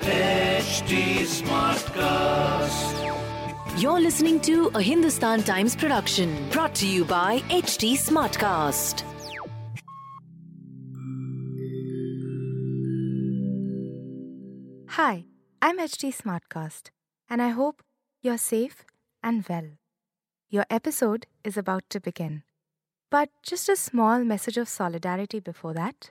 HT Smartcast. You're listening to a Hindustan Times production brought to you by HT Smartcast. Hi, I'm HT Smartcast, and I hope you're safe and well. Your episode is about to begin. But just a small message of solidarity before that.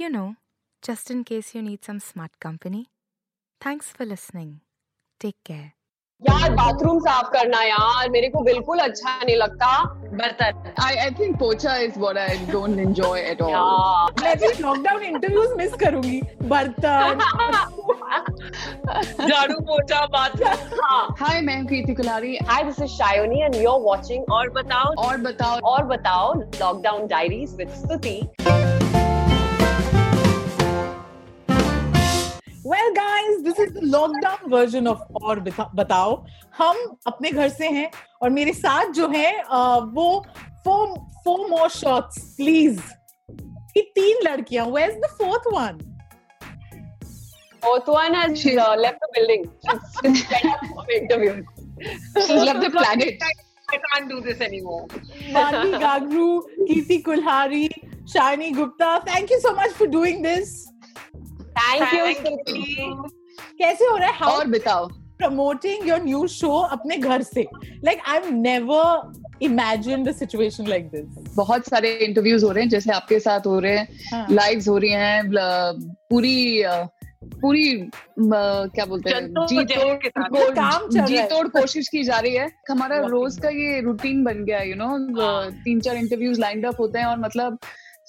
you know, just in case you need some smart company. Thanks for listening. Take care. यार bathroom साफ़ करना यार मेरे को बिल्कुल अच्छा नहीं लगता। बर्तन। I, I think pocha is what I don't enjoy at all. यार मैं भी लॉकडाउन इंटरव्यूज़ मिस करूँगी। बर्तन। झाड़ू पोछा बाथरूम हाँ। Hi, मैं हूँ Kirti Kulhari hi this is Sayani and you are watching और बताओ और बताओ और बताओ lockdown diaries with Stuti guys this is the lockdown version of और बताओ हम अपने घर से हैं और मेरे साथ जो है वो four four more shots please ये तीन लड़कियाँ where is the fourth one Fourth one has She- uh, left the building. She's fed up. She's left the planet. I can't do this anymore. Maanvi Gagroo Kirti Kulhari Sayani Gupta thank you so much for doing this Thank Stuti. कैसे हो रहा है how और बताओ promoting your new show अपने घर से like I've never imagined a situation like this बहुत सारे इंटरव्यूज़ हो रहे हैं जैसे आपके साथ हो रहे हैं हाँ. लाइव्स हो रही हैं पूरी पूरी क्या बोलते हैं जी। तोड़ काम जी तोड़ कोशिश की जा रही है हमारा रोज का ये रूटीन बन गया यू नो हाँ। तीन चार इंटरव्यूज़ लाइंड अप होते हैं और मतलब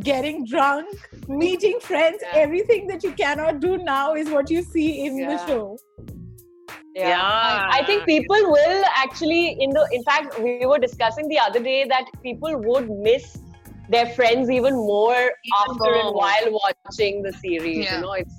getting drunk meeting friends Yeah. everything that you cannot do now is what you see in the show Yeah. I, I think people will actually in the in fact we were discussing the other day that people would miss their friends even more after and while watching the series. Yeah. You know, it's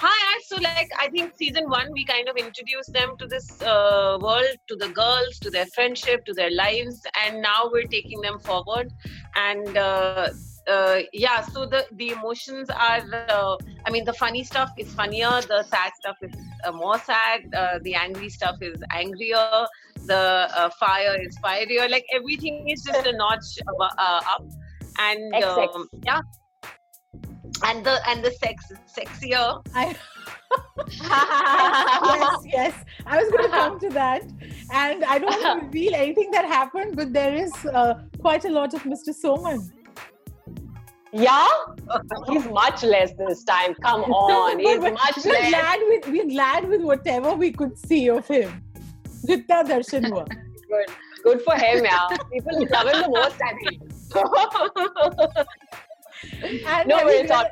Hi, so like I think season one, we kind of introduced them to this uh, world, to the girls, to their friendship, to their lives, and now we're taking them forward. And uh, uh, yeah, so the the emotions are, uh, I mean, the funny stuff is funnier, the sad stuff is uh, more sad, uh, the angry stuff is angrier, the uh, fire is fierier. Like everything is just a notch uh, up, and um, yeah. And the and the sex is sexier. I yes, yes. I was going to come to that, and I don't want to reveal anything that happened, but there is uh, quite a lot of Mr. Soman. Yeah, he's much less this time. Come on, he's much we're less. glad with we're glad with whatever we could see of him. Jitta darshan hua. Good, good for him, yeah. People love him the most, I think. And no, I but mean, it's not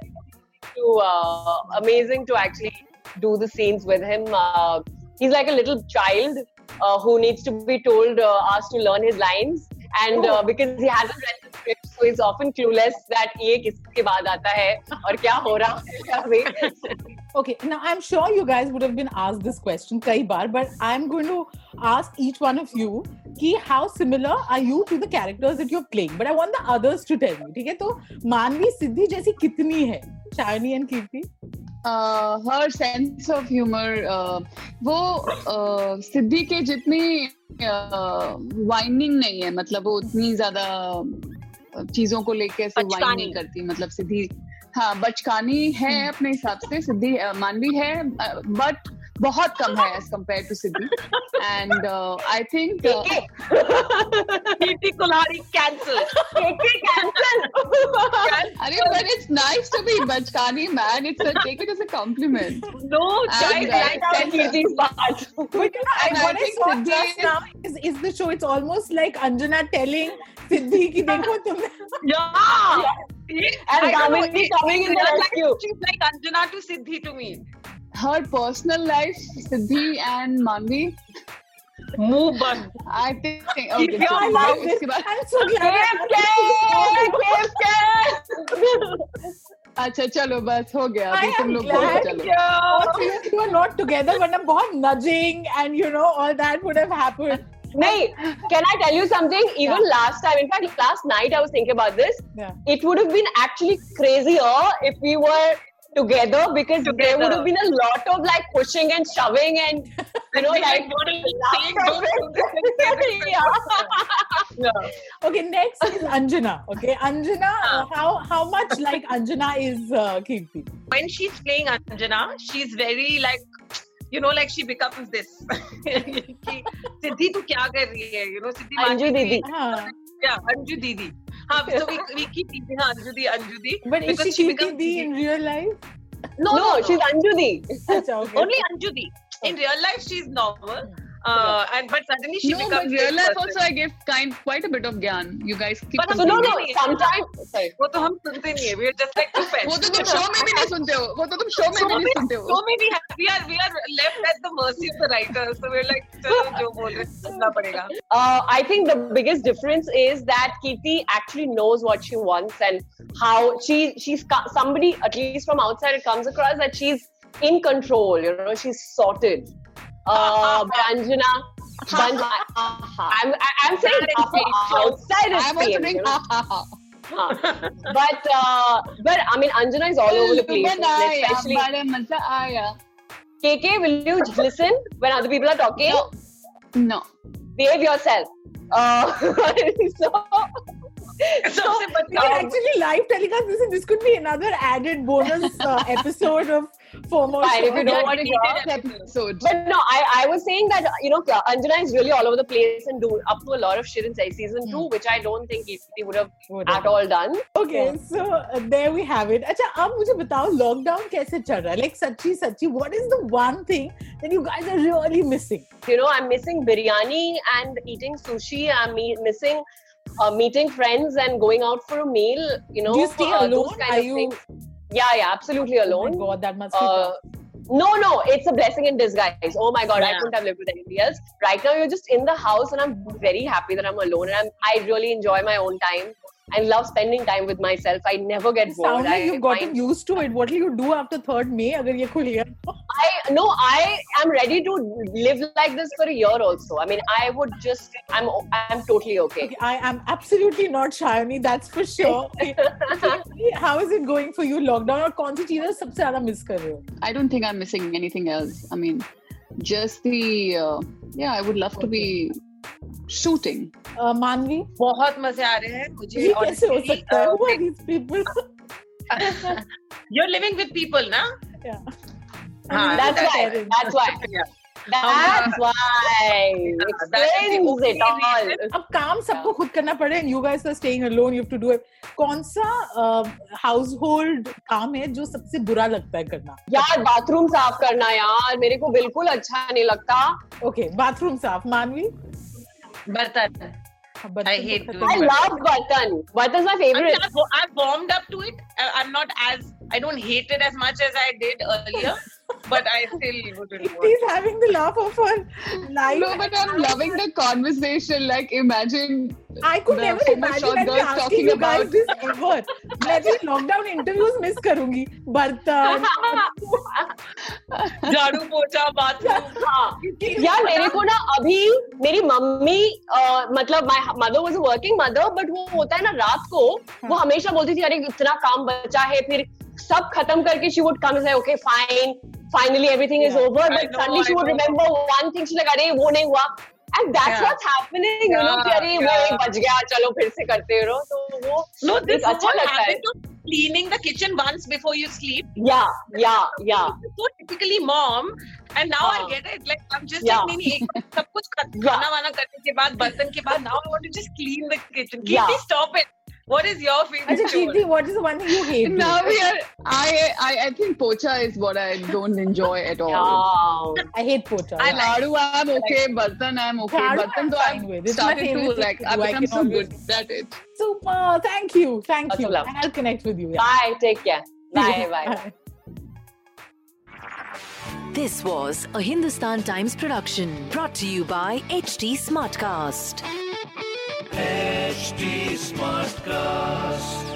to, uh, amazing to actually do the scenes with him. Uh, he's like a little child uh, who needs to be told, uh, asked to learn his lines. And uh, because he hasn't read so he's often clueless that ये किसके बाद आता है और क्या हो रहा है. Okay, now I'm sure you guys would have been asked this question kai bar, but I'm going to ask each one of you ki how similar are you to the characters that you're playing? But I want the others to tell me. ठीक है तो मानवी सिद्धि जैसी कितनी है? Shiny and Kirti. हर sense of humour वो uh, Siddhi के जितनी वाइनिंग नहीं है मतलब वो उतनी ज़्यादा चीज़ों को लेके ऐसे वाइन नहीं करती मतलब सिद्धि हाँ बचकानी है अपने हिसाब से सिद्धि मानवी है बट बहुत कम है as compare to Siddhi and I think Kirti Kulhari cancel cancel अरे but it's nice to be बचकानी man it's take it as a compliment no कीर्ति's part because I, what I, I saw just now is, the show. It's almost like Anjana telling Siddhi ki dekho tumne yeah, yeah. and Damini coming in the like, she's like Anjana to Siddhi to me her personal life siddhi and manvi Move bun. I think okay Yeah, so I like उसके this. बाद I'm so glad. अच्छा चलो बस हो गया I अभी तुम am लोग बोलो glad चलो All three of you are not together, but बहुत nudging and you know all that would have happened. Nay, can I tell you something? Even last time, in fact, last night I was thinking about this. Yeah. It would have been actually crazier if we were together because together. there would have been a lot of like pushing and shoving and you know like yeah. okay next is anjana okay anjana uh, how how much like anjana is uh, Kirti? when she's playing anjana she's very like you know, like she becomes this. Siddhi, tu kya kar rahi hai? You know, Siddhi. Anju Didi. Yeah, Anju Didi. हाँ, so we, we keep eating her Anju Di, Anju Di. But is because she Kirti becomes Di in real life? No, No, she's Anjudi. Achha, okay. only Anju Di. In real life, she's normal. Hmm. Uh, and but suddenly she no, becomes. No, real life person. also I give kind quite a bit of gyan. You guys keep. But so no, no. Sometimes. Oh, sorry. वो तो हम listen नहीं है. We're just like two pets. वो तो तुम show में भी नहीं सुनते हो. वो तो तुम show में भी नहीं सुनते So many we are we are left at the mercy of the writer. So we're like चलो जो बोल रहे uh, I think the biggest difference is that Kirti actually knows what she wants and how she she's somebody at least from outside it comes across that she's in control. You know, she's sorted. Oh, Banjana. Banjana. I'm, I'm saying outside is I'm also doing हाँ, but uh, but I mean Anjana is all over the place, especially. KK, will you listen when other people are talking? No. no. Behave yourself. Uh, so, सबसे We बदनाम. can actually live telecast this, and this could be another added bonus uh, episode of FOMO. Fine, if show. you don't want to deleted hear. episode. episode But no, I, I was saying that you know Anjana is really all over the place and do up to a lot of shit in say season two, which I don't think Kirti would have Whatever. at all done. Okay, so uh, there we have it. अच्छा अब मुझे बताओ lockdown कैसे चल रहा है like सच्ची सच्ची what is the one thing that you guys are really missing You know, I'm missing biryani and eating sushi. I'm me- missing uh, meeting friends and going out for a meal. You know, Do you stay uh, alone? Those kind Are of you- things. Yeah, yeah, absolutely oh alone. my god that must be Uh, no, no, it's a blessing in disguise. Oh my god, I couldn't have lived with anybody else. Right now, you're just in the house, and I'm very happy that I'm alone, and I'm, I really enjoy my own time. I love spending time with myself. I never get You bored. sound like I you've gotten find- used to it what will you do after 3rd May अगर ये खुल गया I no, I am ready to live like this for a year also. I mean, I would just, I'm, I'm totally okay. Okay, I am absolutely not Shayani, that's for sure. Okay. How is it going for you lockdown और कौन सी चीजें सबसे ज्यादा miss कर रहे हो? I don't think I'm missing anything else. I mean, just the uh, yeah. I would love to be shooting Maanvi uh, बहुत मज़े आ रहे हैं मुझे कैसे हो सकता है? What is people you are living with people ना? दैट्स व्हाई दैट्स व्हाई अब काम सबको खुद करना पड़े you guys are staying alone you have to do it कौन सा uh, हाउस होल्ड काम है जो सबसे बुरा लगता है करना? यार बाथरूम साफ़ करना यार मेरे को बिल्कुल अच्छा नहीं लगता। ओके बाथरूम साफ़। मानवी? Bartan. I hate doing I love Bartan. Bartan's my favorite. I've I've warmed up to it. I'm not as, I don't hate it as much as I did earlier. but I still wouldn't. He's having the laugh of her life. No, but I'm loving the conversation. Like, imagine. I could never imagine girls talking about this ever. मैं भी lockdown interviews miss करूँगी। बर्तन। झाड़ू पोछा bathroom हाँ। यार मेरे को ना अभी मेरी मम्मी मतलब my mother was a working mother but वो होता है ना रात को वो हमेशा बोलती थी अरे इतना काम बचा है फिर सब खत्म करके she would come okay fine finally everything is over I but know, suddenly she would. Remember one thing she like अरे वो नहीं हुआ। And that's. What's happening you know कि अरे वो. एक बच गया चलो फिर से करते रहो तो तो वो No, this एक अच्छा लगता है cleaning the kitchen once before you sleep. yeah yeah yeah So typically mom, and now I हाँ. get it. Like I'm just Yeah. like एक बार सब कुछ. खाना वाना करने के बाद बर्तन के बाद now I want to just clean the kitchen. can Yeah. stop it. What is your favorite Acha, chore? Kirti, what is the one thing you hate? Now we are. I, I I think pocha is what I don't enjoy at all. yeah I hate pocha. I yeah. Jharu, I'm okay. Bartan, I'm okay. Jharu, Bartan, I'm though fine I've with. It's my started to favorite like. I've do. I become so always- good at it. Super. Thank you. Thank Lots you. love. And I'll connect with you. Yeah. bye take care bye bye This was a Hindustan Times production brought to you by HT Smartcast. HT Smartcast.